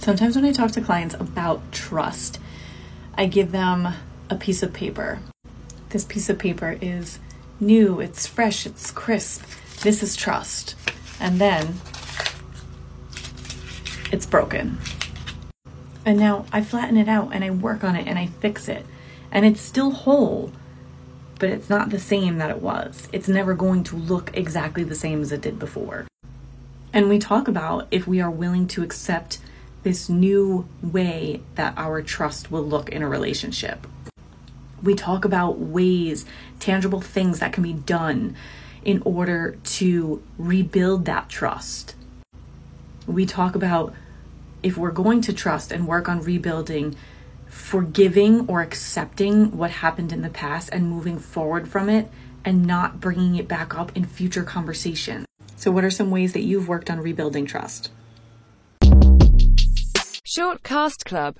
Sometimes when I talk to clients about trust, I give them a piece of paper. This piece of paper is new, it's fresh, it's crisp. This is trust. And then it's broken. And now I flatten it out and I work on it and I fix it. And it's still whole, but it's not the same that it was. It's never going to look exactly the same as it did before. And we talk about if we are willing to accept this new way that our trust will look in a relationship. We talk about ways, tangible things that can be done in order to rebuild that trust. We talk about if we're going to trust and work on rebuilding, forgiving or accepting what happened in the past and moving forward from it and not bringing it back up in future conversations. So, what are some ways that you've worked on rebuilding trust? Short Cast Club